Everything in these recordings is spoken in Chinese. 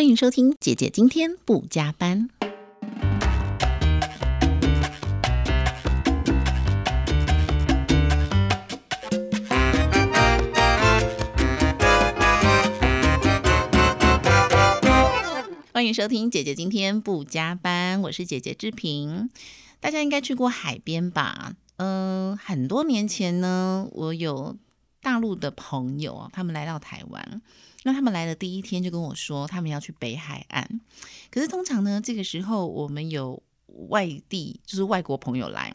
欢迎收听姐姐今天不加班。欢迎收听姐姐今天不加班，我是姐姐志平。大家应该去过海边吧？嗯、很多年前呢，我有大陆的朋友啊，他们来到台湾。那他们来的第一天就跟我说，他们要去北海岸。可是通常呢，这个时候我们有外地，就是外国朋友来，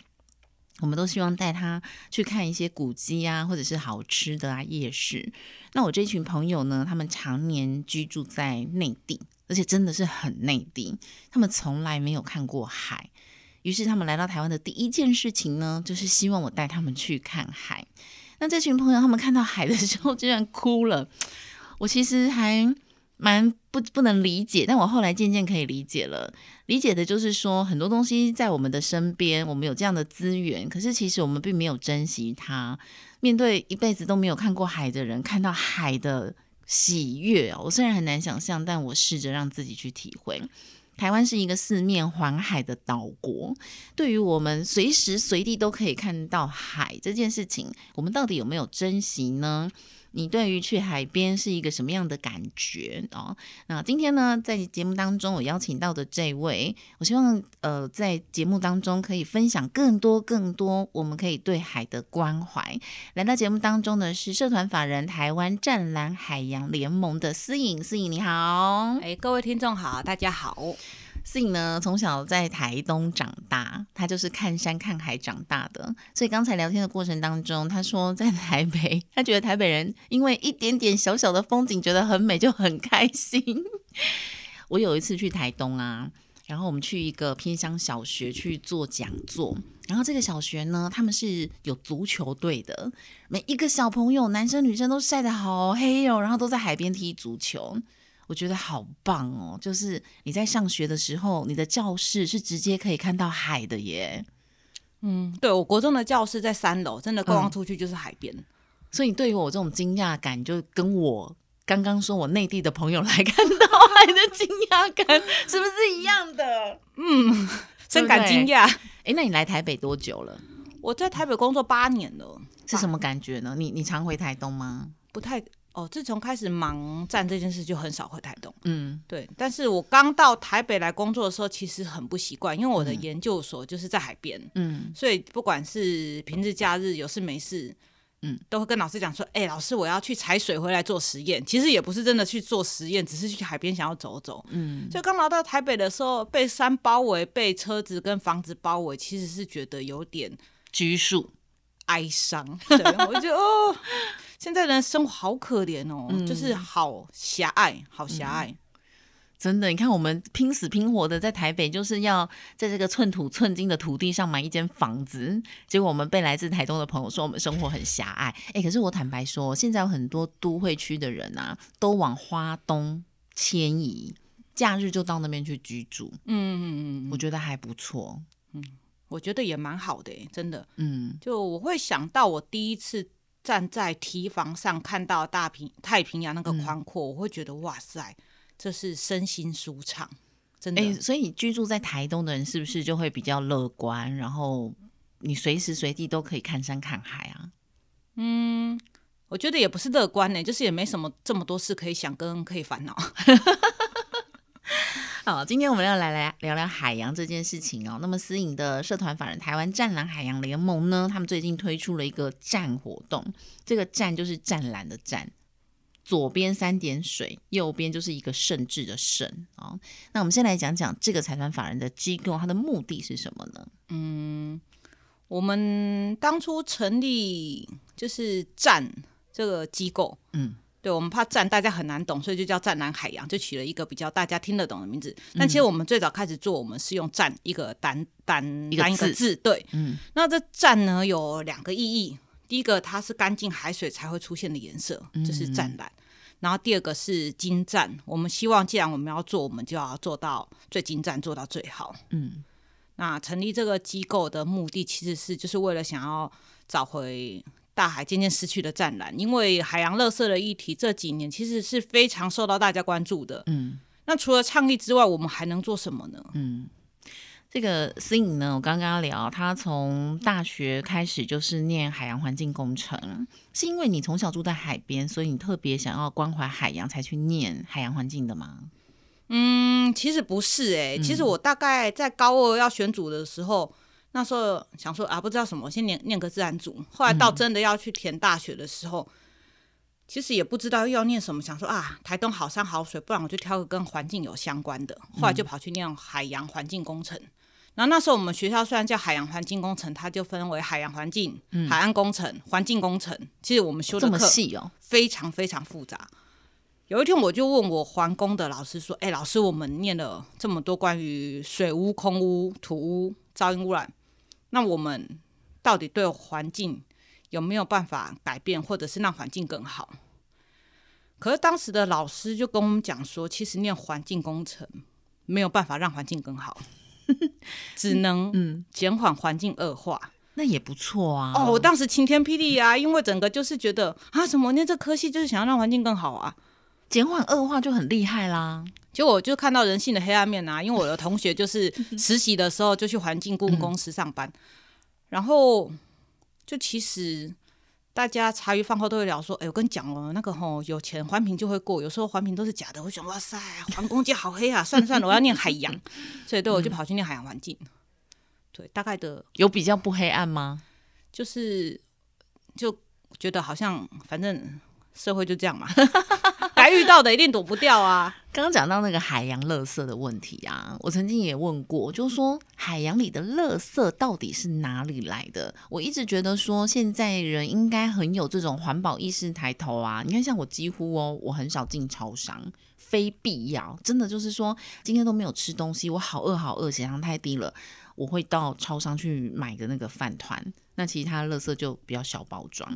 我们都希望带他去看一些古迹啊，或者是好吃的啊夜市。那我这群朋友呢，他们常年居住在内地，而且真的是很内地，他们从来没有看过海。于是他们来到台湾的第一件事情呢，就是希望我带他们去看海。那这群朋友他们看到海的时候，居然哭了。我其实还蛮不不能理解，但我后来渐渐可以理解了。理解的就是说，很多东西在我们的身边，我们有这样的资源，可是其实我们并没有珍惜它。面对一辈子都没有看过海的人，看到海的喜悦哦，我虽然很难想象，但我试着让自己去体会。台湾是一个四面环海的岛国，对于我们随时随地都可以看到海这件事情，我们到底有没有珍惜呢？你对于去海边是一个什么样的感觉哦？那今天呢，在节目当中我邀请到的这位，我希望呃在节目当中可以分享更多更多我们可以对海的关怀。来到节目当中的是社团法人台湾湛蓝海洋联盟的思颖，思颖你好。哎，各位听众好，大家好。思颖呢，从小在台东长大，他就是看山看海长大的。所以刚才聊天的过程当中，他说在台北，他觉得台北人因为一点点小小的风景觉得很美，就很开心。我有一次去台东啊，然后我们去一个偏乡小学去做讲座，然后这个小学呢，他们是有足球队的，每一个小朋友，男生女生都晒得好黑哦，然后都在海边踢足球。我觉得好棒哦！就是你在上学的时候，你的教室是直接可以看到海的耶。嗯，对我国中的教室在三楼，真的观望出去就是海边。所以对于我这种惊讶感，就跟我刚刚说我内地的朋友来 看到海的惊讶感，是不是一样的？嗯，深感惊讶。哎，那你来台北多久了？我在台北工作八年了，是什么感觉呢？你你常回台东吗？不太哦，自从开始忙站这件事，就很少回台东。嗯，对。但是我刚到台北来工作的时候，其实很不习惯，因为我的研究所就是在海边，嗯所以不管是平日假日有事没事，嗯，都会跟老师讲说，哎、老师我要去采水回来做实验。其实也不是真的去做实验，只是去海边想要走走。嗯，所以刚来到台北的时候，被山包围，被车子跟房子包围，其实是觉得有点拘束。哀伤。对，我就觉得哦，现在人生活好可怜哦，嗯就是好狭隘，好狭隘。真的，你看我们拼死拼活的在台北，就是要在这个寸土寸金的土地上买一间房子。结果我们被来自台东的朋友说我们生活很狭隘。哎，可是我坦白说，现在有很多都会区的人啊，都往花东迁移，假日就到那边去居住。嗯嗯嗯我觉得还不错。我觉得也蛮好的耶，真的。嗯就我会想到我第一次站在堤防上看到大平太平洋那个宽阔，我会觉得哇塞，这是身心舒畅，真的。哎，所以居住在台东的人是不是就会比较乐观？然后你随时随地都可以看山看海啊？嗯，我觉得也不是乐观呢，就是也没什么这么多事可以想跟可以烦恼。好，今天我们要来来聊聊海洋这件事情哦。那么，私营的社团法人台湾湛蓝海洋联盟呢，他们最近推出了一个湛活动。这个湛就是湛蓝的湛，左边三点水，右边就是一个圣治的圣哦。那我们先来讲讲这个财团法人的机构，它的目的是什么呢？嗯，我们当初成立就是站这个机构，嗯，对我们怕站大家很难懂，所以就叫湛蓝海洋，就取了一个比较大家听得懂的名字。但其实我们最早开始做，我们是用湛一个单单单一个字字，对。嗯那这湛呢有两个意义，第一个它是干净海水才会出现的颜色，嗯就是湛蓝。然后第二个是精湛，我们希望既然我们要做，我们就要做到最精湛，做到最好。嗯那成立这个机构的目的，其实是就是为了想要找回大海渐渐失去了湛蓝，因为海洋垃圾的议题这几年其实是非常受到大家关注的。嗯那除了倡议之外，我们还能做什么呢？嗯，这个思颖呢，我刚刚聊，他从大学开始就是念海洋环境工程，是因为你从小住在海边，所以你特别想要关怀海洋，才去念海洋环境的吗？嗯，其实不是哎、其实我大概在高二要选组的时候，那时候想说啊，不知道什么，先念念个自然组。后来到真的要去填大学的时候，其实也不知道要念什么，想说啊，台东好山好水，不然我就挑个跟环境有相关的。后来就跑去念海洋环境工程。然后那时候我们学校虽然叫海洋环境工程，它就分为海洋环境、海岸工程、环境工程。其实我们修的课细哦，非常非常复杂。有一天我就问我环工的老师说：“哎、老师，我们念了这么多关于水污、空污、土污、噪音污染，那我们到底对环境有没有办法改变，或者是让环境更好？”可是当时的老师就跟我们讲说，其实念环境工程没有办法让环境更好，只能嗯减缓环境恶化。那也不错啊。哦，我当时晴天霹雳啊，因为整个就是觉得啊，什么念这科系就是想要让环境更好啊。减缓恶化就很厉害啦。结果我就看到人性的黑暗面啊，因为我的同学就是实习的时候就去环境顾问公司上班，然后就其实大家茶余饭后都会聊说，哎、我跟你讲哦，那个吼有钱环评就会过，有时候环评都是假的。我想哇塞，环工界好黑啊，算了算了，我要念海洋，所以对我就跑去念海洋环境。对，大概的有比较不黑暗吗？就是就觉得好像反正社会就这样嘛，还遇到的一定躲不掉啊。刚刚讲到那个海洋垃圾的问题啊，我曾经也问过，就是说海洋里的垃圾到底是哪里来的？我一直觉得说现在人应该很有这种环保意识抬头啊。你看，像我几乎哦，我很少进超商，非必要，真的就是说今天都没有吃东西，我好饿好饿，血糖太低了，我会到超商去买的那个饭团。那其他垃圾就比较小包装，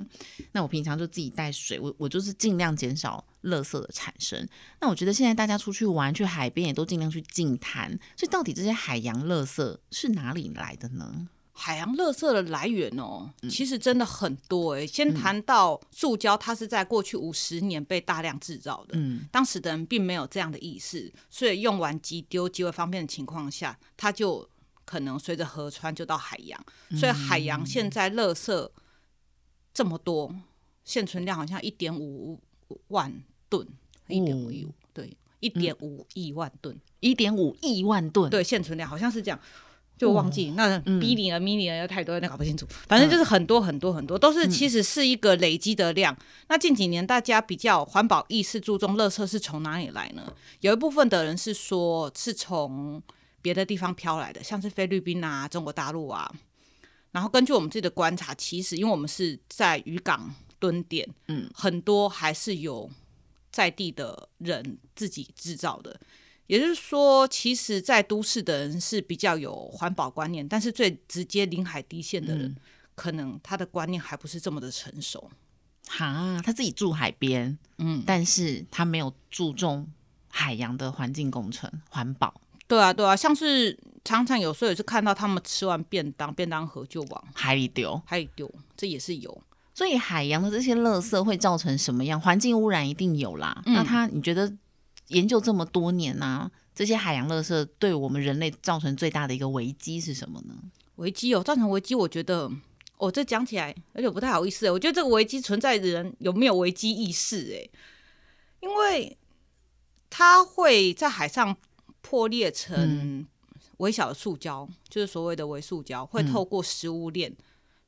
那我平常就自己带水，我我就是尽量减少垃圾的产生。那我觉得现在大家出去玩，去海边也都尽量去净滩，所以到底这些海洋垃圾是哪里来的呢？海洋垃圾的来源哦，其实真的很多诶、先谈到塑胶，它是在过去五十年被大量制造的，嗯，当时的人并没有这样的意识，所以用完即丢极为方便的情况下，它就可能随着河川就到海洋，所以海洋现在垃圾这么多，现存量好像一点五万吨，一点五亿，对，一点五亿万吨，一点五亿万吨，对，现存量好像是这样。就忘记、那 billion 啊 million 又太多，有点搞不清楚。反正就是很多很多很多，都是其实是一个累积的量。那近几年大家比较环保意识注重，垃圾是从哪里来呢？有一部分的人是说是从别的地方飘来的，像是菲律宾啊、中国大陆啊。然后根据我们自己的观察，其实因为我们是在渔港蹲点，嗯，很多还是有在地的人自己制造的。也就是说，其实，在都市的人是比较有环保观念，但是最直接临海低线的人，可能他的观念还不是这么的成熟。哈，他自己住海边，嗯，但是他没有注重海洋的环境工程、环保，对啊，对啊，像是常常有时候也是看到他们吃完便当，便当盒就往海里丢。海里丢，这也是有。所以海洋的这些垃圾会造成什么样？环境污染一定有啦。嗯那他你觉得研究这么多年呢、这些海洋垃圾对我们人类造成最大的一个危机是什么呢？危机哦造成危机，我觉得，哦，这讲起来有点不太好意思。我觉得这个危机存在的人有没有危机意识？哎，因为它会在海上破裂成微小的塑胶，就是所谓的微塑胶，会透过食物链。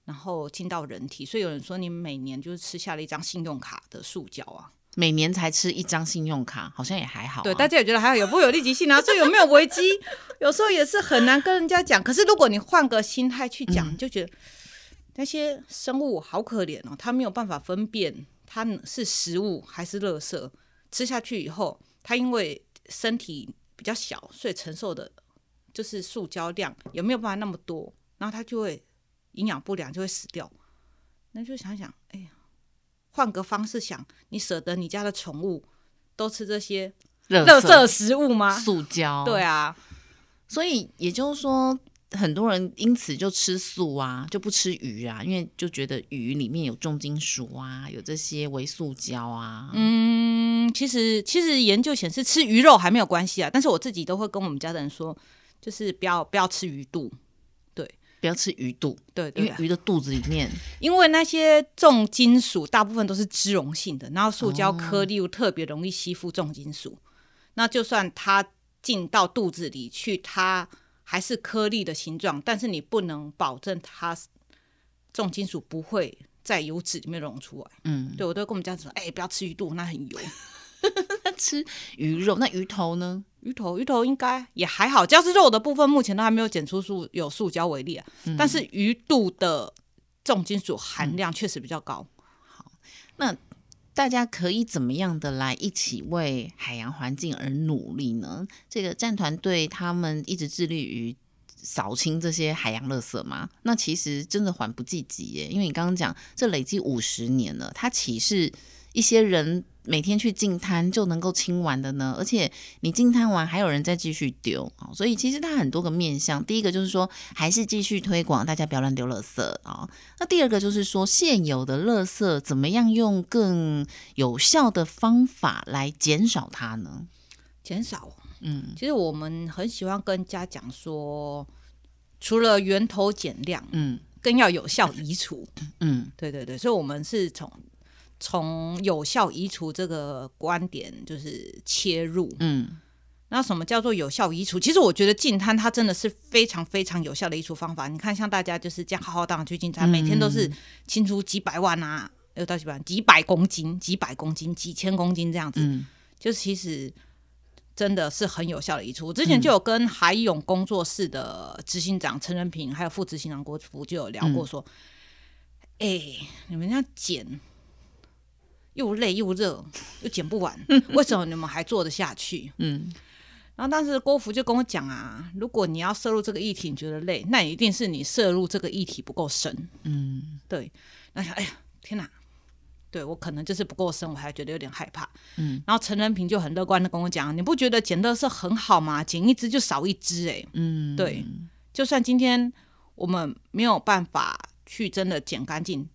然后进到人体，所以有人说你每年就是吃下了一张信用卡的塑胶啊。每年才吃一张信用卡，好像也还好、啊。对，大家也觉得还好，有不会有立即性啊？所以有没有危机，有时候也是很难跟人家讲。可是如果你换个心态去讲，就觉得那些生物好可怜哦，它没有办法分辨它是食物还是垃圾。吃下去以后，它因为身体比较小，所以承受的就是塑胶量也没有办法那么多，然后它就会营养不良，就会死掉。那就想想，哎呀，换个方式想，你舍得你家的宠物都吃这些垃垃圾食物吗？塑胶，对啊，所以也就是说，很多人因此就吃素啊，就不吃鱼啊，因为就觉得鱼里面有重金属啊，有这些微塑胶啊。嗯，嗯，其实其实研究显示吃鱼肉还没有关系啊，但是我自己都会跟我们家的人说，就是不要不要吃鱼肚，对不要吃鱼肚，对对啊，因为鱼的肚子里面，因为那些重金属大部分都是脂溶性的，然后塑胶颗粒又特别容易吸附重金属，那就算它进到肚子里去，它还是颗粒的形状，但是你不能保证它重金属不会在油脂里面溶出来。嗯，对我都会跟我们家人说，哎、不要吃鱼肚，那很油。那吃鱼肉，那鱼头呢？鱼头，鱼头应该也还好，只要是肉的部分，目前都还没有检出塑有塑胶为例啊。但是鱼肚的重金属含量确实比较高。好那大家可以怎么样的来一起为海洋环境而努力呢？这个战团队他们一直致力于扫清这些海洋垃圾吗？那其实真的缓不济急耶，因为你刚刚讲这累计五十年了，它岂是一些人每天去进摊就能够清完的呢？而且你进摊完还有人再继续丢啊，所以其实它很多个面向。第一个就是说，还是继续推广大家不要乱丢垃圾啊。那第二个就是说，现有的垃圾怎么样用更有效的方法来减少它呢？减少，嗯其实我们很喜欢跟人家讲说，除了源头减量，嗯更要有效移除。嗯对对对，所以我们是从从有效移除这个观点就是切入。嗯那什么叫做有效移除？其实我觉得净滩它真的是非常非常有效的移除方法。你看，像大家就是这样浩浩荡荡去净滩，每天都是清除几百万啊，有到几百万、几百公斤、几百公斤、几千公斤这样子，嗯就是其实真的是很有效的移除。我之前就有跟海勇工作室的执行长陈仁平，还有副执行长郭福就有聊过说，哎、你们这样剪又累又热 又剪不完，为什么你们还做得下去？嗯然后当时郭福就跟我讲啊，如果你要摄入这个议题，你觉得累，那一定是你摄入这个议题不够深。嗯对，那想，哎呀，天哪！对我可能就是不够深，我还觉得有点害怕。嗯，然后陈仁平就很乐观的跟我讲，你不觉得捡垃圾很好吗？捡一只就少一只、哎，嗯，对，就算今天我们没有办法去真的捡干净，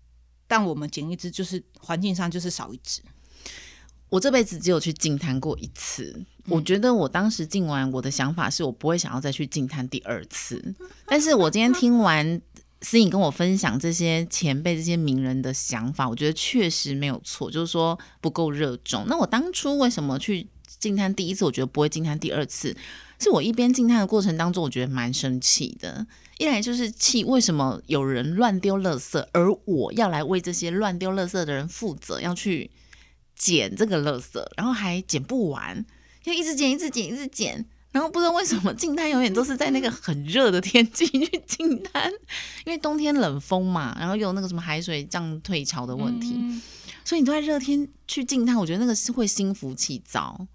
但我们捡一只，就是环境上就是少一只。我这辈子只有去净滩过一次。我觉得我当时进完，我的想法是我不会想要再去净滩第二次。但是我今天听完思颖跟我分享这些前辈、这些名人的想法，我觉得确实没有错，就是说不够热衷。那我当初为什么去净滩第一次，我觉得不会净滩第二次？是我一边净滩的过程当中，我觉得蛮生气的。一来就是气，为什么有人乱丢垃圾，而我要来为这些乱丢垃圾的人负责，要去捡这个垃圾，然后还捡不完，要一直捡，一直捡，一直捡。然后不知道为什么净滩永远都是在那个很热的天气去净滩，因为冬天冷风嘛，然后又有那个什么海水涨退潮的问题，嗯所以你都在热天去净滩，我觉得那个是会心浮气躁。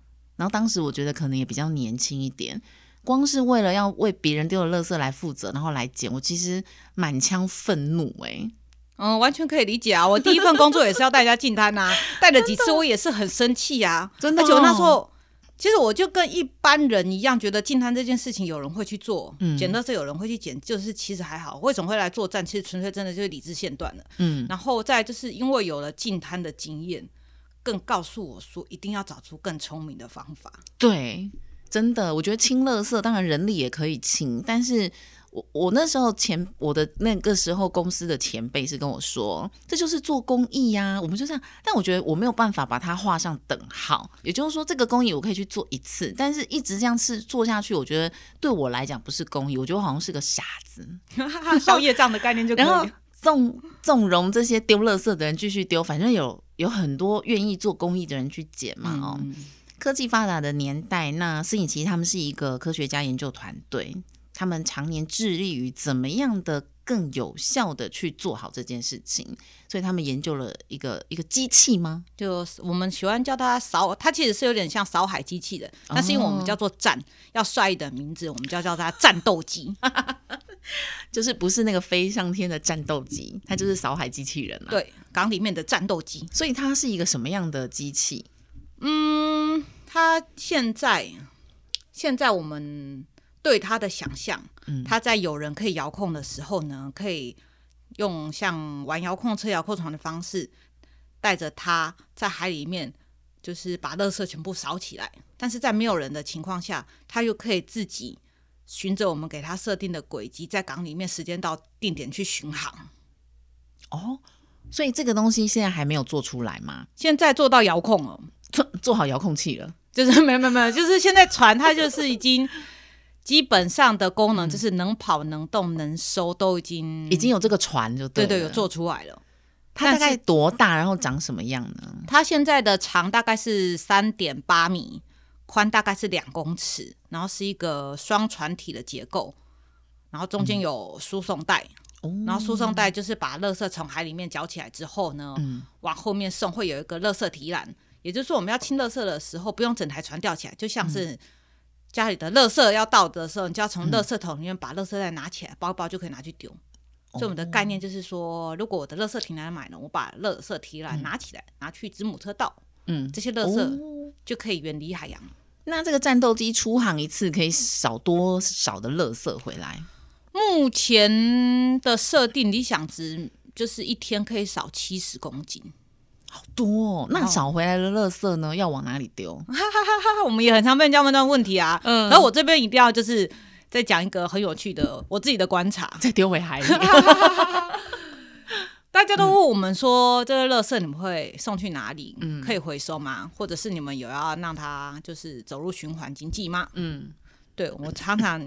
然后当时我觉得可能也比较年轻一点，光是为了要为别人丢的垃圾来负责，然后来捡，我其实满腔愤怒哎、嗯，完全可以理解啊！我第一份工作也是要带人家进滩呐，带了几次我也是很生气啊。真的哦而且我那时候，其实我就跟一般人一样，觉得进滩这件事情有人会去做，嗯捡垃圾有人会去捡，就是其实还好。为什么会来作战？其实纯粹真的就是理智线断了。嗯然后再就是因为有了进摊的经验，更告诉我说一定要找出更聪明的方法。对，真的，我觉得清垃圾当然人力也可以清，但是我我那时候前我的那个时候公司的前辈是跟我说，这就是做公益呀、我们就这样。但我觉得我没有办法把它画上等号，也就是说，这个公益我可以去做一次，但是一直这样是做下去，我觉得对我来讲不是公益，我觉得我好像是个傻子。小业障的概念就可以 然后。纵纵容这些丢垃圾的人继续丢，反正有有很多愿意做公益的人去捡嘛，哦。嗯科技发达的年代，那摄影其实他们是一个科学家研究团队，他们常年致力于怎么样的更有效的去做好这件事情，所以他们研究了一个一个机器吗？就是我们喜欢叫它扫，它其实是有点像扫海机器的，但是因为我们叫做战，要帅的名字，我们就要叫它战斗机。就是不是那个飞上天的战斗机，它就是扫海机器人啊。，对，港里面的战斗机。所以它是一个什么样的机器？嗯，它现在现在我们对它的想象，嗯它在有人可以遥控的时候呢，可以用像玩遥控车、遥控船的方式，带着它在海里面就是把垃圾全部扫起来。但是在没有人的情况下，它又可以自己循着我们给他设定的轨迹，在港里面时间到定点去巡航。哦，所以这个东西现在还没有做出来吗？现在做到遥控了，做做好遥控器了，就是没有没有没有，就是现在船它就是已经基本上的功能就是能跑能动能收都已经已经有这个船就对对对有做出来了。它大概多大，然后长什么样呢？它现在的长大概是三点八米，宽大概是两公尺，然后是一个双船体的结构，然后中间有输送带，哦，然后输送带就是把垃圾从海里面搅起来之后呢，嗯。往后面送，会有一个垃圾提篮，也就是说我们要清垃圾的时候，不用整台船吊起来，就像是家里的垃圾要倒的时候，你就要从垃圾桶里面把垃圾袋拿起来，包一包就可以拿去丢。所以我们的概念就是说，如果我的垃圾提篮买了，我把垃圾提篮拿起来，拿去子母车倒，嗯，这些垃圾哦。就可以远离海洋。那这个战斗机出航一次可以少多少的垃圾回来？目前的设定理想值就是一天可以少七十公斤。好多哦，那少回来的垃圾呢？要往哪里丢？哈哈，我们也很常被人家问到问题啊。嗯然后我这边一定要就是再讲一个很有趣的我自己的观察。再丢回海里？大家都问我们说，这个垃圾你们会送去哪里？嗯可以回收吗？或者是你们有要让它就是走入循环经济吗？嗯，对我常常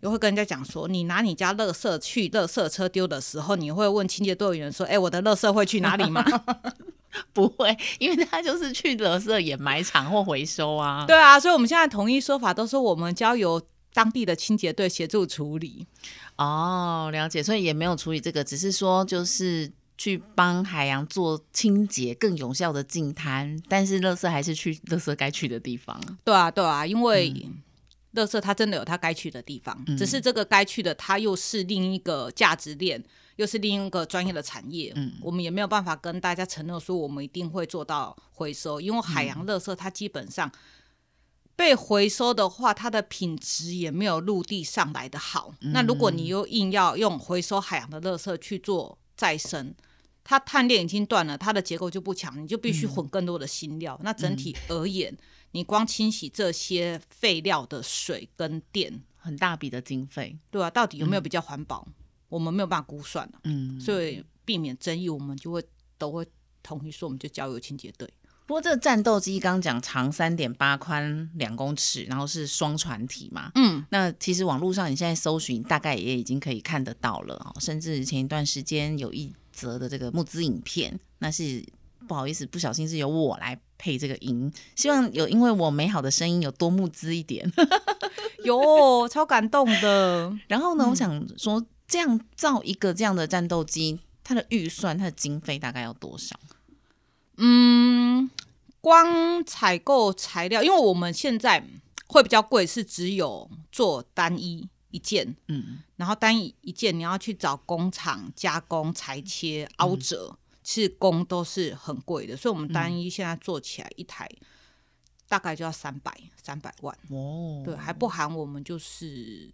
也会跟人家讲说，你拿你家垃圾去垃圾车丢的时候，你会问清洁队员说：“哎、我的垃圾会去哪里吗？” 不会，因为他就是去垃圾掩埋场或回收啊。对啊，所以我们现在统一说法都说我们交由当地的清洁队协助处理。哦，了解，所以也没有处理这个，只是说就是去帮海洋做清洁，更有效的净滩，但是垃圾还是去垃圾该去的地方。对啊，对啊，因为垃圾它真的有它该去的地方，嗯只是这个该去的它又是另一个价值链，又是另一个专业的产业。嗯我们也没有办法跟大家承诺说我们一定会做到回收，因为海嗯洋垃圾它基本上。被回收的话，它的品质也没有陆地上来的好。嗯那如果你又硬要用回收海洋的垃圾去做再生，它碳链已经断了，它的结构就不强，你就必须混更多的新料。那整体而言，你光清洗这些废料的水跟电，很大笔的经费，对啊，到底有没有比较环保？我们没有办法估算了、嗯，所以避免争议，我们就会都会统一说，我们就交由清洁队。不过这个战斗机刚讲长三点八，宽两公尺，然后是双船体嘛。嗯，那其实网络上你现在搜寻，大概也已经可以看得到了哦。甚至前一段时间有一则的这个募资影片，那是不好意思，不小心是由我来配这个音，希望有因为我美好的声音有多募资一点。有超感动的。然后呢，我想说，这样造一个这样的战斗机，它的预算、它的经费大概要多少？嗯，光采购材料，因为我们现在会比较贵，是只有做单一一件，嗯，然后单一一件你要去找工厂加工、裁切、凹折，其实工都是很贵的，所以我们单一现在做起来一台大概就要三百三百万，哦，对，还不含我们就是。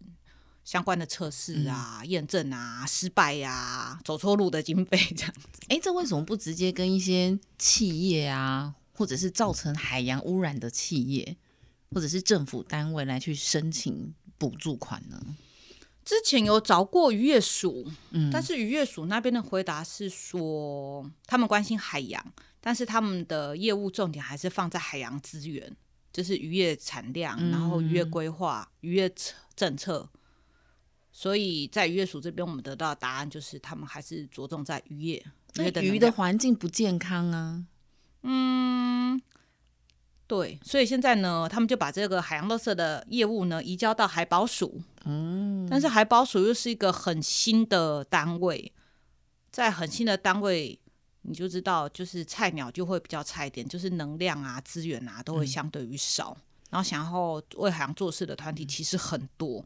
相关的测试啊、验证啊、失败呀、走错路的经费这样子。哎，这为什么不直接跟一些企业啊，或者是造成海洋污染的企业，或者是政府单位来去申请补助款呢？之前有找过渔业署，嗯但是渔业署那边的回答是说，他们关心海洋，但是他们的业务重点还是放在海洋资源，就是渔业产量，嗯然后渔业规划、渔业政策。所以在渔业署这边，我们得到的答案就是，他们还是着重在渔业。那鱼的环境不健康啊，嗯，对，所以现在呢，他们就把这个海洋垃圾的业务呢移交到海保署。嗯，但是海保署又是一个很新的单位，在很新的单位，你就知道，就是菜鸟就会比较菜一点，就是能量啊、资源啊都会相对于少。然后想要为海洋做事的团体其实很多，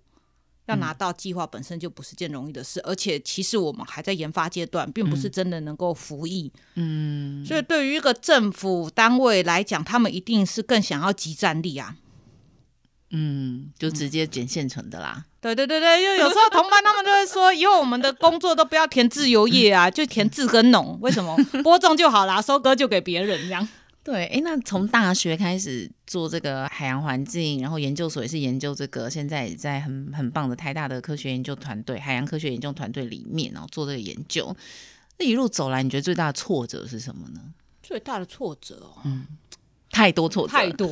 要拿到计划本身就不是件容易的事，而且其实我们还在研发阶段，并不是真的能够服役。嗯，所以对于一个政府单位来讲，他们一定是更想要集战力啊。嗯，就直接捡现成的啦。对对对对，因为有时候同伴他们就会说，以后我们的工作都不要填自由业啊，就填自耕农。为什么播种就好啦，收割就给别人这样？对，哎，那从大学开始做这个海洋环境，然后研究所也是研究这个，现在也在很很棒的台大的科学研究团队、海洋科学研究团队里面然后做这个研究。那一路走来，你觉得最大的挫折是什么呢？最大的挫折哦，嗯，太多挫折，太多。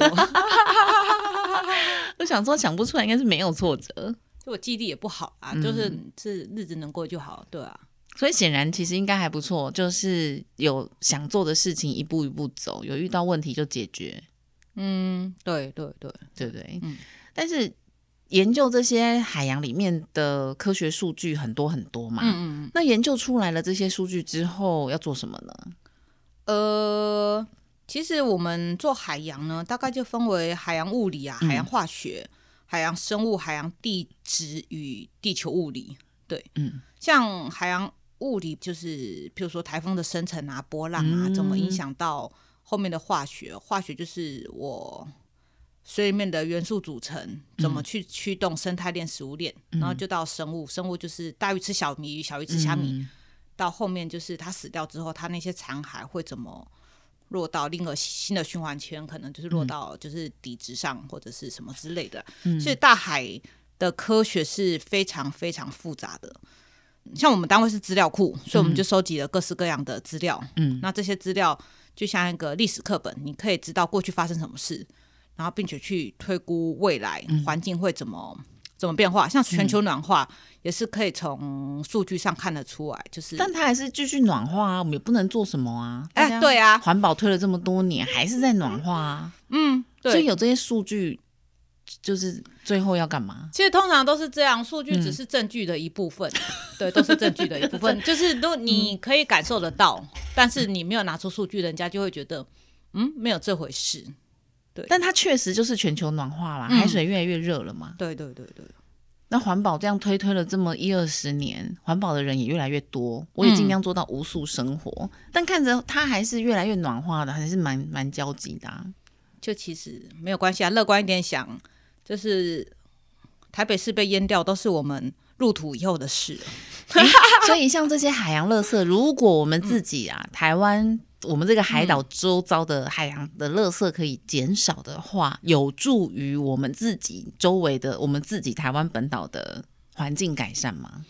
我想说想不出来，应该是没有挫折。就我记忆力也不好啊，就是是日子能过就好，对啊。所以显然其实应该还不错，就是有想做的事情一步一步走，有遇到问题就解决。嗯，对对对，对对？嗯。但是研究这些海洋里面的科学数据很多很多嘛，嗯嗯。那研究出来了这些数据之后要做什么呢？呃，其实我们做海洋呢，大概就分为海洋物理啊、海洋化学、海洋生物、海洋地质与地球物理。对，嗯，像海洋。物理就是，譬如说台风的生成啊、波浪啊，怎么影响到后面的化学？化学就是我水里面的元素组成，怎么去驱动生态链、食物链，然后就到生物。生物就是大鱼吃小鱼，小鱼吃虾米。到后面就是它死掉之后，它那些残骸会怎么落到另一个新的循环圈？可能就是落到就是底质上或者是什么之类的。所以大海的科学是非常非常复杂的。像我们单位是资料库，所以我们就收集了各式各样的资料。嗯，那这些资料就像一个历史课本，你可以知道过去发生什么事，然后并且去推估未来环境会怎么怎么变化。像全球暖化也是可以从数据上看得出来，就是，但它还是继续暖化啊，我们也不能做什么啊。哎，对啊，环保推了这么多年，还是在暖化啊。嗯，所以有这些数据。就是最后要干嘛？其实通常都是这样，数据只是证据的一部分，对，都是证据的一部分。就是如果你可以感受得到，但是你没有拿出数据，人家就会觉得，嗯，没有这回事。对，但它确实就是全球暖化啦，海水越来越热了嘛。对对对对。那环保这样推推了这么一二十年，环保的人也越来越多，我也尽量做到无数生活，但看着它还是越来越暖化的，还是蛮蛮焦急的。啊就其实没有关系啊，乐观一点想。就是台北市被淹掉，都是我们入土以后的事。所以像这些海洋垃圾，如果我们自己啊，台湾我们这个海岛周遭的海洋的垃圾可以减少的话，有助于我们自己周围的我们自己台湾本岛的环境改善吗？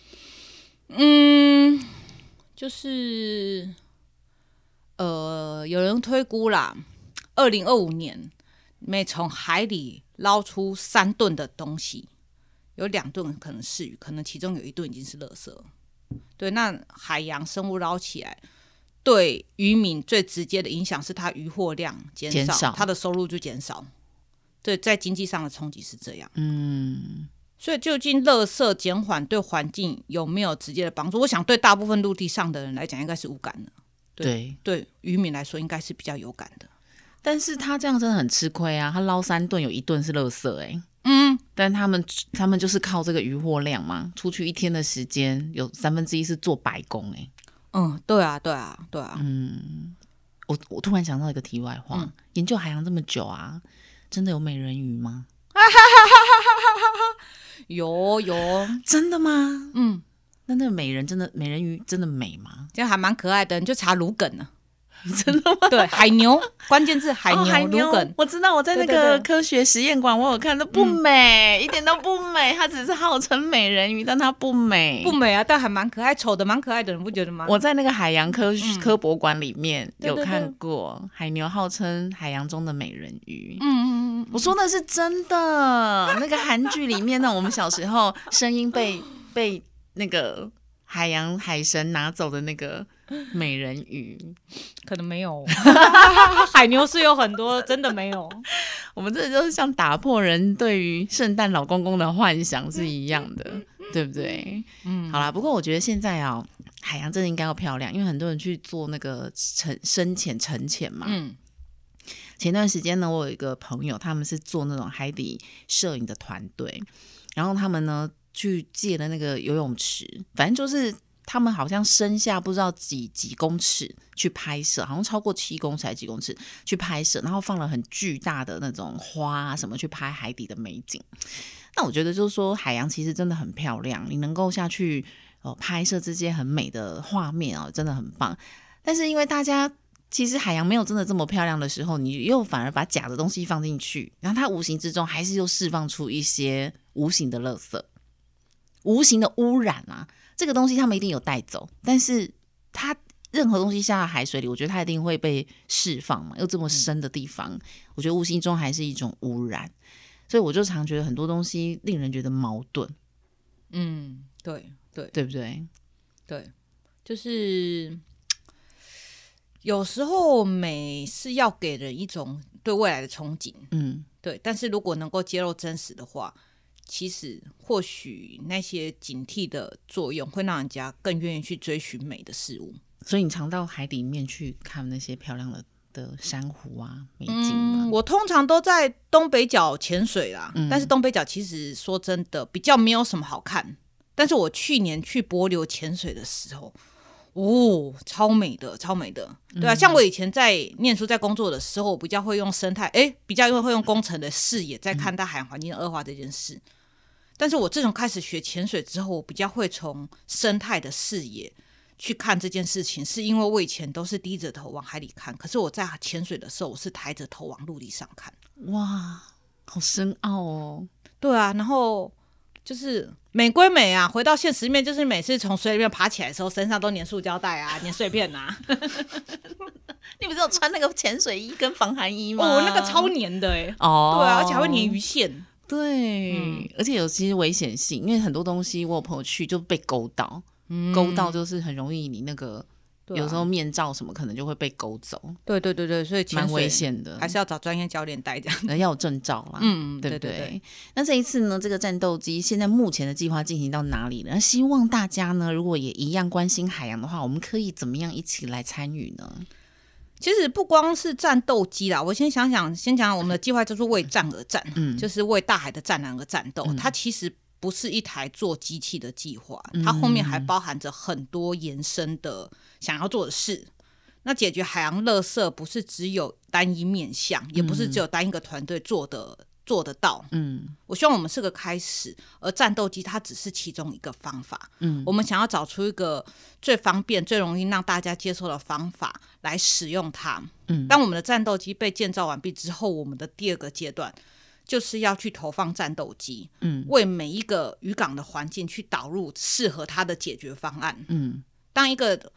嗯，就是呃，有人推估啦，二零二五年每从海里。捞出三吨的东西，有两吨可能是鱼，可能其中有一吨已经是垃圾。对，那海洋生物捞起来，对渔民最直接的影响是它渔获量减少，它的收入就减少。对，在经济上的冲击是这样。嗯，所以究竟垃圾减缓对环境有没有直接的帮助？我想对大部分陆地上的人来讲，应该是无感的。对，对渔民来说，应该是比较有感的。但是他这样真的很吃亏啊！他捞三顿，有一顿是垃圾，哎，嗯，但他们他们就是靠这个渔获量嘛，出去一天的时间有三分之一是做白工，哎，嗯，对啊，对啊，对啊，嗯，我我突然想到一个题外话，研究海洋这么久啊，真的有美人鱼吗？有有，真的吗？嗯，那那个美人真的美人鱼真的美吗？这样还蛮可爱的，你就查芦梗呢。真的吗？对，海牛，关键字海牛。我知道，我在那个科学实验馆，我有看，都不美，一点都不美。它只是号称美人鱼，但它不美，不美啊，但还蛮可爱，丑的蛮可爱的，你不觉得吗？我在那个海洋科科博馆里面有看过海牛，号称海洋中的美人鱼。嗯嗯嗯，我说的是真的。那个韩剧里面呢，我们小时候声音被被那个海洋海神拿走的那个。美人鱼可能没有，海牛是有很多，真的没有。我们这就是像打破人对于圣诞老公公的幻想是一样的，对不对？嗯，好啦，不过我觉得现在啊，海洋真的应该要漂亮，因为很多人去做那个沉深潜沉潜嘛。嗯，前段时间呢，我有一个朋友，他们是做那种海底摄影的团队，然后他们呢去借了那个游泳池，反正就是。他们好像深下不知道几几公尺去拍摄，好像超过七公尺还几公尺去拍摄，然后放了很巨大的那种花什么去拍海底的美景。那我觉得就是说，海洋其实真的很漂亮，你能够下去哦拍摄这些很美的画面哦，真的很棒。但是因为大家其实海洋没有真的这么漂亮的时候，你又反而把假的东西放进去，然后它无形之中还是又释放出一些无形的垃圾、无形的污染啊。这个东西他们一定有带走，但是它任何东西下到海水里，我觉得它一定会被释放嘛。又这么深的地方，我觉得无形中还是一种污染。所以我就常觉得很多东西令人觉得矛盾，嗯，对对对不对？对，就是有时候美是要给人一种对未来的憧憬，嗯，对。但是如果能够揭露真实的话，其实或许那些警惕的作用会让人家更愿意去追寻美的事物。所以你常到海里面去看那些漂亮的的珊瑚啊、美景嗯，吗？我通常都在东北角潜水啦，嗯但是东北角其实说真的比较没有什么好看。但是我去年去柏流潜水的时候，哦，超美的，超美的，对啊，像我以前在念书、在工作的时候，我比较会用生态，诶，比较会用工程的视野在看待海洋环境的恶化这件事。但是我自从开始学潜水之后，我比较会从生态的视野去看这件事情，是因为我以前都是低着头往海里看，可是我在潜水的时候，我是抬着头往陆地上看。哇，好深奥哦。对啊，然后就是美归美啊，回到现实面，就是每次从水里面爬起来的时候，身上都粘塑胶袋啊，粘碎片啊，你不是有穿那个潜水衣跟防寒衣吗？哦，那个超粘的哎、哦，对啊，而且还会粘鱼线。对，嗯而且有其实危险性，因为很多东西我有朋友去就被勾到，勾到就是很容易你那个、有时候面罩什么可能就会被勾走，对对对对，所以潜蛮危险的，还是要找专业教练带这样。呃要有证照啦。嗯，对不对对？那这一次呢，这个战斗机现在目前的计划进行到哪里呢？那希望大家呢，如果也一样关心海洋的话，我们可以怎么样一起来参与呢？其实不光是战斗机啦，我先想想，先讲讲我们的计划就是为战而战，嗯就是为大海的战狼而战斗。嗯它其实不是一台做机器的计划，它后面还包含着很多延伸的想要做的事。那解决海洋垃圾不是只有单一面向，也不是只有单一个团队做的做得到。嗯我希望我们是个开始，而战斗机它只是其中一个方法。嗯我们想要找出一个最方便、最容易让大家接受的方法来使用它。嗯当我们的战斗机被建造完毕之后，我们的第二个阶段就是要去投放战斗机，嗯为每一个渔港的环境去导入适合它的解决方案。嗯当一个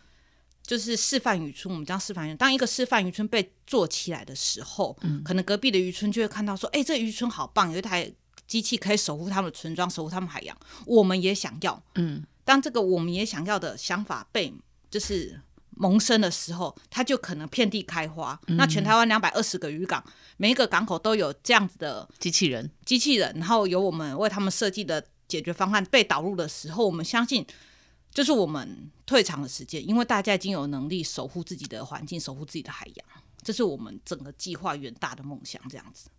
就是示范渔村，我们叫示范渔村，当一个示范渔村被做起来的时候，嗯。可能隔壁的渔村就会看到说，哎、这渔村好棒，有一台机器可以守护他们的村庄，守护他们海洋，我们也想要。嗯。当这个我们也想要的想法被就是萌生的时候，它就可能遍地开花。那全台湾两百二十个渔港，每一个港口都有这样子的机器人，机器人，然后由我们为他们设计的解决方案被导入的时候，我们相信就是我们退场的时间，因为大家已经有能力守护自己的环境，守护自己的海洋。这是我们整个计划远大的梦想，这样子。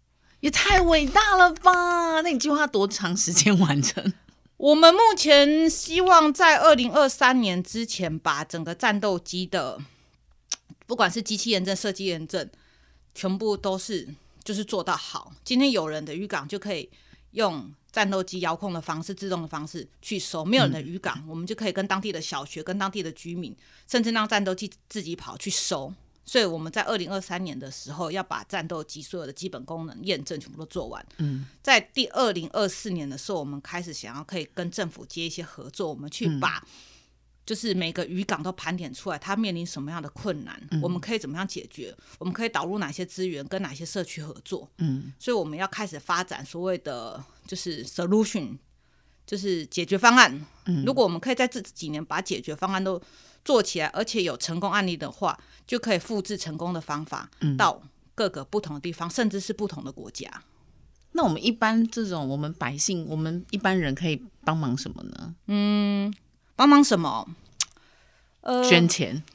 也太伟大了吧！那你计划多长时间完成？我们目前希望在二零二三年之前，把整个战斗机的，不管是机器验证、设计验证，全部都是就是做到好。今天有人的渔港就可以用战斗机遥控的方式、自动的方式去收；没有人的渔港，我们就可以跟当地的小学、跟当地的居民，甚至让战斗机自己跑去收。所以我们在二零二三年的时候，要把战斗机所有的基本功能验证全部都做完。嗯在第二零二四年的时候，我们开始想要可以跟政府接一些合作，我们去把就是每个渔港都盘点出来，它面临什么样的困难，我们可以怎么样解决，我们可以导入哪些资源，跟哪些社区合作。嗯所以我们要开始发展所谓的就是 solution，就是解决方案。如果我们可以在这几年把解决方案都做起来，而且有成功案例的话，就可以复制成功的方法到各个不同的地方，甚至是不同的国家。那我们一般这种我们百姓，我们一般人可以帮忙什么呢？嗯帮忙什么？呃，捐钱。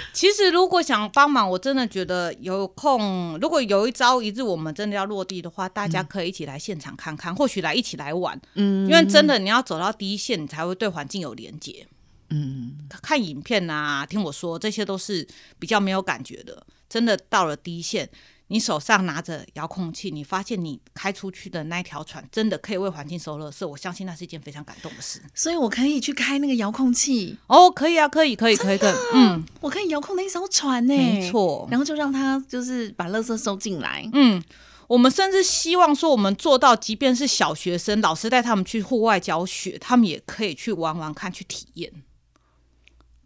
其实如果想帮忙，我真的觉得有空，如果有一朝一日我们真的要落地的话，大家可以一起来现场看看，或许来一起来玩，嗯因为真的你要走到第一线，你才会对环境有连接。嗯看影片啊，听我说，这些都是比较没有感觉的。真的到了第一线，你手上拿着遥控器，你发现你开出去的那条船真的可以为环境收垃圾，我相信那是一件非常感动的事。所以我可以去开那个遥控器，哦，可以啊，可以，可以，可以，可以，嗯，我可以遥控那一艘船呢，没错。然后就让它就是把垃圾收进来。嗯，我们甚至希望说，我们做到，即便是小学生，老师带他们去户外教学，他们也可以去玩玩看，去体验。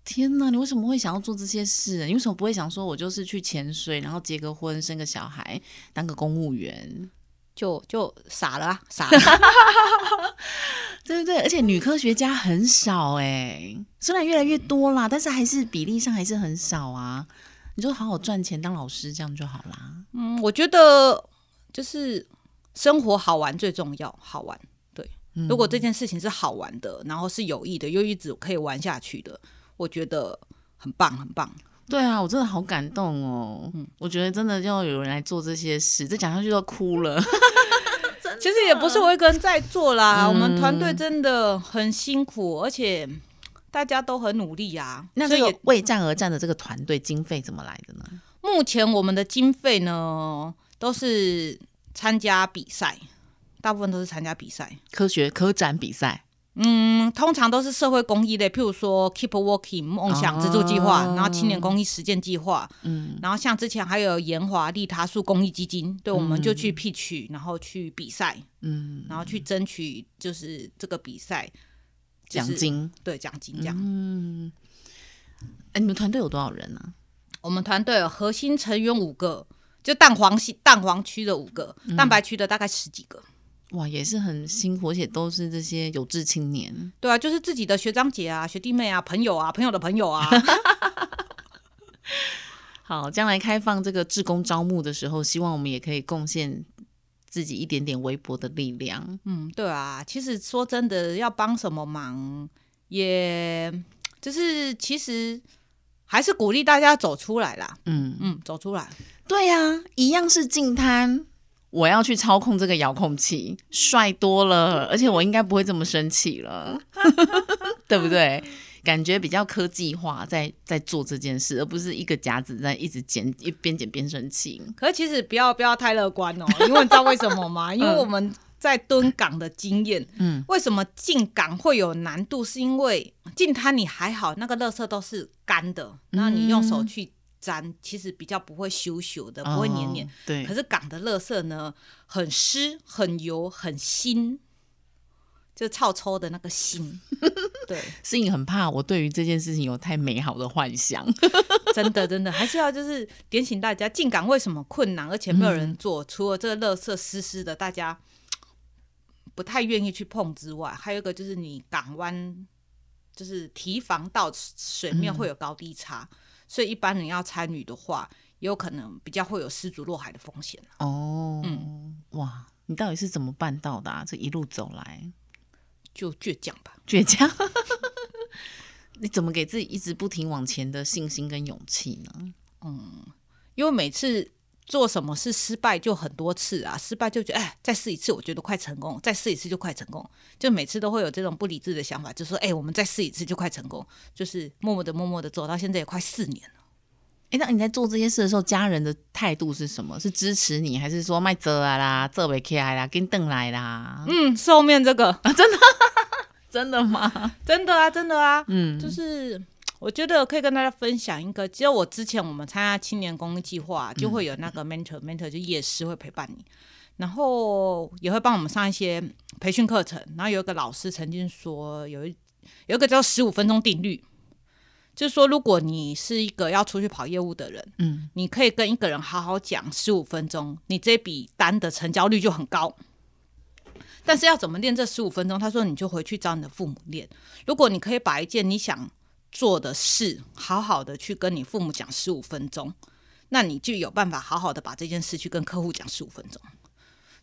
天哪，你为什么会想要做这些事？你为什么不会想说，我就是去潜水，然后结个婚，生个小孩，当个公务员，就就傻了，傻了。对对对，而且女科学家很少哎，虽然越来越多啦，但是还是比例上还是很少啊。你就好好赚钱当老师，这样就好啦。嗯，我觉得就是生活好玩最重要，好玩。对，如果这件事情是好玩的，然后是有益的，又一直可以玩下去的。我觉得很棒，很棒。对啊，我真的好感动哦。嗯，我觉得真的要有人来做这些事，再讲下去都哭了。其实也不是我一个人在做啦，我们团队真的很辛苦，而且大家都很努力啊。那这个为战而战的这个团队经费怎么来的呢？目前我们的经费呢，都是参加比赛，大部分都是参加比赛，科学科展比赛。嗯，通常都是社会公益类，譬如说 Keep Working 梦想资助计划，然后青年公益实践计划，嗯，然后像之前还有研华利他树公益基金，对，我们就去 pitch，然后去比赛，嗯，然后去争取就是这个比赛奖金，对，奖金这样。嗯，哎，你们团队有多少人呢？我们团队核心成员五个，就蛋黄系蛋黄区的五个，蛋白区的大概十几个。哇，也是很辛苦，而且都是这些有志青年。对啊，就是自己的学长姐啊、学弟妹啊、朋友啊、朋友的朋友啊。好，将来开放这个志工招募的时候，希望我们也可以贡献自己一点点微薄的力量。嗯，对啊，其实说真的，要帮什么忙，也就是其实还是鼓励大家走出来啦。嗯嗯，走出来。对呀，一样是进摊。我要去操控这个遥控器，帅多了，而且我应该不会这么生气了，对不对？感觉比较科技化，在在做这件事，而不是一个夹子在一直剪，一边剪边生气。可是其实不要不要太乐观哦，因为你知道为什么吗？因为我们在蹲港的经验，嗯，为什么进港会有难度？是因为进滩你还好，那个垃圾都是干的，然后你用手去。粘其实比较不会羞羞的，不会黏黏。对。可是港的垃圾呢，很湿、很油、很腥，就臭臭的那个腥。对。是你很怕我对于这件事情有太美好的幻想。真的，真的，还是要就是点醒大家，进港为什么困难，而且没有人做？除了这个垃圾湿湿的，大家不太愿意去碰之外，还有一个就是你港湾就是提防到水面会有高低差。所以一般人要参与的话，也有可能比较会有失足落海的风险哦。嗯，哇，你到底是怎么办到的啊？这一路走来，就倔强吧，倔强。你怎么给自己一直不停往前的信心跟勇气呢？嗯，因为每次做什么事失败就很多次啊，失败就觉得哎，再试一次，我觉得快成功，再试一次就快成功，就每次都会有这种不理智的想法，就说哎，我们再试一次就快成功，就是默默的默默的走到现在也快四年了。哎，那你在做这些事的时候，家人的态度是什么？是支持你，还是说卖折啊啦，这尾起来啦，跟邓来啦？嗯，后面这个啊，真的 真的吗？真的啊，真的啊，嗯，就是我觉得可以跟大家分享一个，只有我之前我们参加青年公益计划，就会有那个 mentor，mentor 就夜师会陪伴你，然后也会帮我们上一些培训课程。然后有一个老师曾经说，有一有一个叫十五分钟定律。就是说，如果你是一个要出去跑业务的人，嗯，你可以跟一个人好好讲十五分钟，你这笔单的成交率就很高。但是要怎么练这十五分钟？他说，你就回去找你的父母练。如果你可以把一件你想做的事，好好的去跟你父母讲十五分钟，那你就有办法好好的把这件事去跟客户讲十五分钟。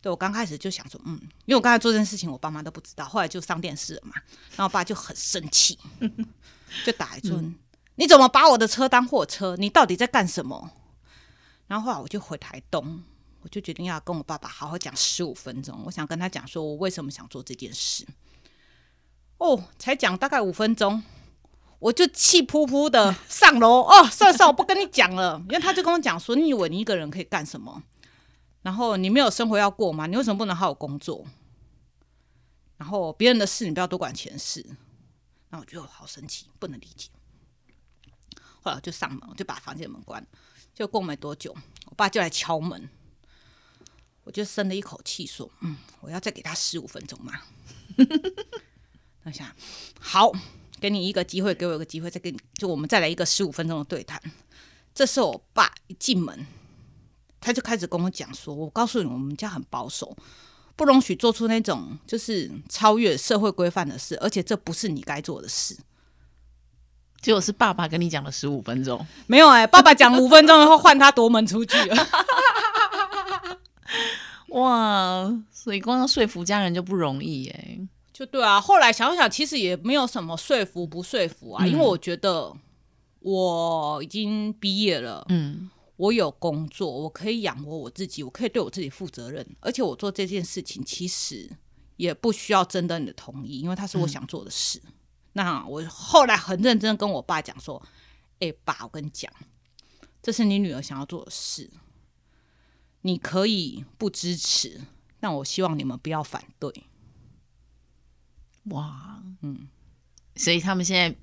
对我刚开始就想说，嗯，因为我刚才做这件事情，我爸妈都不知道，后来就上电视了嘛，然后我爸就很生气。就打一尊，你怎么把我的车当货车？你到底在干什么？然后后来我就回台东，我就决定要跟我爸爸好好讲十五分钟。我想跟他讲说我为什么想做这件事。哦，才讲大概五分钟，我就气扑扑的上楼哦，算了算了，我不跟你讲了，因为他就跟我讲说，你以为你一个人可以干什么？然后你没有生活要过吗？你为什么不能好好工作？然后别人的事你不要多管闲事。那我就好生气，不能理解。后来我就上门，我就把房间门关。就过没多久，我爸就来敲门，我就深了一口气说：“嗯，我要再给他十五分钟嘛。”那想好。给你一个机会，给我一个机会，再给你，就我们再来一个十五分钟的对谈。这是我爸一进门，他就开始跟我讲说：“我告诉你，我们家很保守，不容许做出那种就是超越社会规范的事，而且这不是你该做的事。”结果是爸爸跟你讲了十五分钟，没有哎，爸爸讲五分钟，然后换他夺门出去了。哇，所以光要说服家人就不容易哎。就对啊，后来想想，其实也没有什么说服不说服啊，因为我觉得我已经毕业了，嗯，我有工作，我可以养活我自己，我可以对我自己负责任，而且我做这件事情其实也不需要征得你的同意，因为它是我想做的事。那我后来很认真跟我爸讲说：“哎，爸，我跟你讲，这是你女儿想要做的事，你可以不支持，但我希望你们不要反对。”哇，嗯，所以他们现在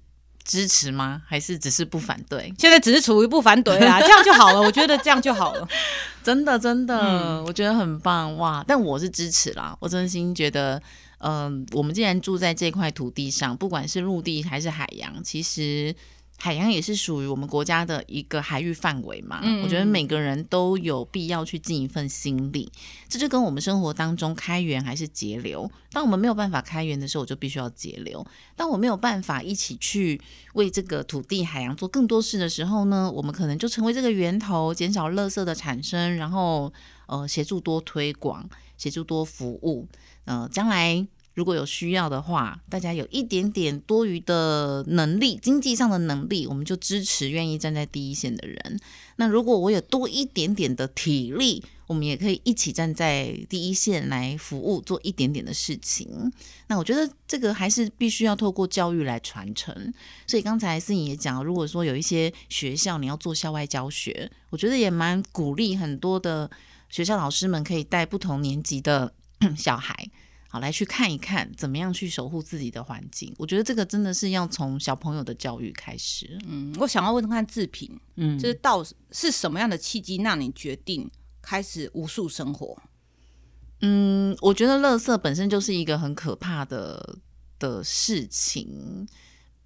支持吗？还是只是不反对？现在只是处于不反对啊，这样就好了。我觉得这样就好了，真的真的，我觉得很棒哇！但我是支持啦，我真心觉得，嗯，我们既然住在这块土地上，不管是陆地还是海洋，其实。海洋也是属于我们国家的一个海域范围嘛，我觉得每个人都有必要去尽一份心力。这就跟我们生活当中开源还是节流。当我们没有办法开源的时候，我就必须要节流；当我没有办法一起去为这个土地、海洋做更多事的时候呢，我们可能就成为这个源头，减少垃圾的产生，然后呃协助多推广，协助多服务，呃将来。如果有需要的话，大家有一点点多余的能力，经济上的能力，我们就支持愿意站在第一线的人。那如果我有多一点点的体力，我们也可以一起站在第一线来服务，做一点点的事情。那我觉得这个还是必须要透过教育来传承。所以刚才思颖也讲，如果说有一些学校你要做校外教学，我觉得也蛮鼓励很多的学校老师们可以带不同年级的 小孩。好，来去看一看怎么样去守护自己的环境。我觉得这个真的是要从小朋友的教育开始。嗯，我想要问看志平，嗯，就是到是什么样的契机让你决定开始无数生活？嗯，我觉得垃圾本身就是一个很可怕的的事情。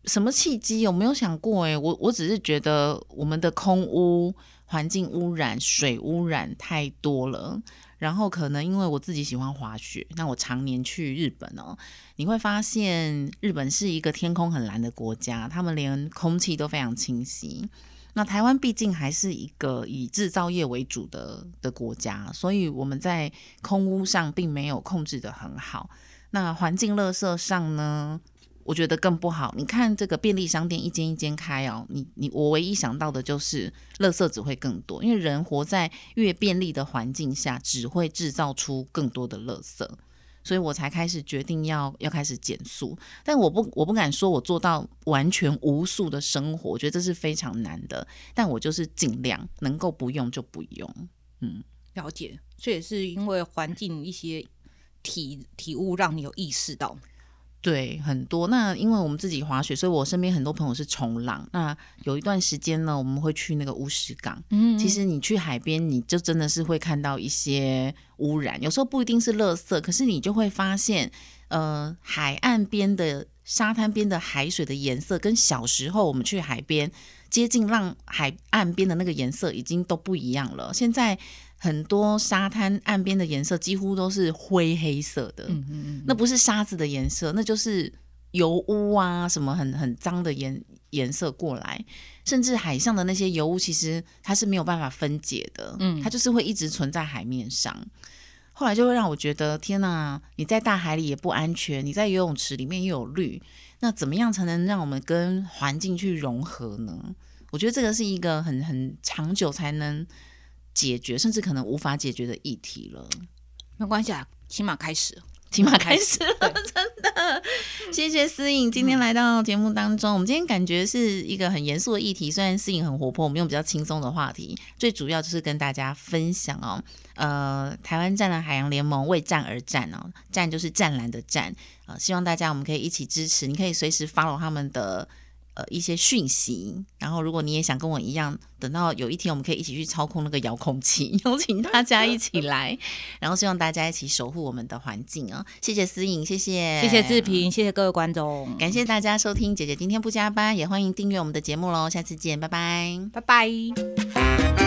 什么契机？有没有想过？哎，我我只是觉得我们的空污、环境污染、水污染太多了。然后可能因为我自己喜欢滑雪，那我常年去日本哦，你会发现日本是一个天空很蓝的国家，他们连空气都非常清晰。那台湾毕竟还是一个以制造业为主的的国家，所以我们在空污上并没有控制的很好。那环境垃圾上呢？我觉得更不好。你看这个便利商店一间一间开哦，你你我唯一想到的就是垃圾只会更多，因为人活在越便利的环境下，只会制造出更多的垃圾，所以我才开始决定要要开始减速。但我不我不敢说我做到完全无数的生活，我觉得这是非常难的。但我就是尽量能够不用就不用。嗯，了解。这也是因为环境一些体体悟，让你有意识到。对，很多。那因为我们自己滑雪，所以我身边很多朋友是冲浪。那有一段时间呢，我们会去那个乌石港。嗯，其实你去海边，你就真的是会看到一些污染。有时候不一定是垃圾，可是你就会发现，呃，海岸边的沙滩边的海水的颜色，跟小时候我们去海边接近浪海岸边的那个颜色已经都不一样了。现在。很多沙滩岸边的颜色几乎都是灰黑色的，嗯嗯嗯，那不是沙子的颜色，那就是油污啊，什么很很脏的颜颜色过来，甚至海上的那些油污，其实它是没有办法分解的，嗯，它就是会一直存在海面上。后来就会让我觉得，天哪，你在大海里也不安全，你在游泳池里面又有绿，那怎么样才能让我们跟环境去融合呢？我觉得这个是一个很很长久才能。解决甚至可能无法解决的议题了，没关系啊，起码开始。起码开始了，真的。谢谢思颖今天来到节目当中。我们今天感觉是一个很严肃的议题，虽然思颖很活泼，我们用比较轻松的话题，最主要就是跟大家分享哦。呃，台湾湛蓝海洋联盟为战而战哦，战就是湛蓝的战啊，希望大家我们可以一起支持，你可以随时 follow 他们的。呃，一些讯息，然后如果你也想跟我一样，等到有一天我们可以一起去操控那个遥控器，邀请大家一起来，然后希望大家一起守护我们的环境啊！谢谢思颖，谢谢，谢谢志平，谢谢各位观众，感谢大家收听姐姐今天不加班，也欢迎订阅我们的节目喽，下次见，拜拜，拜拜。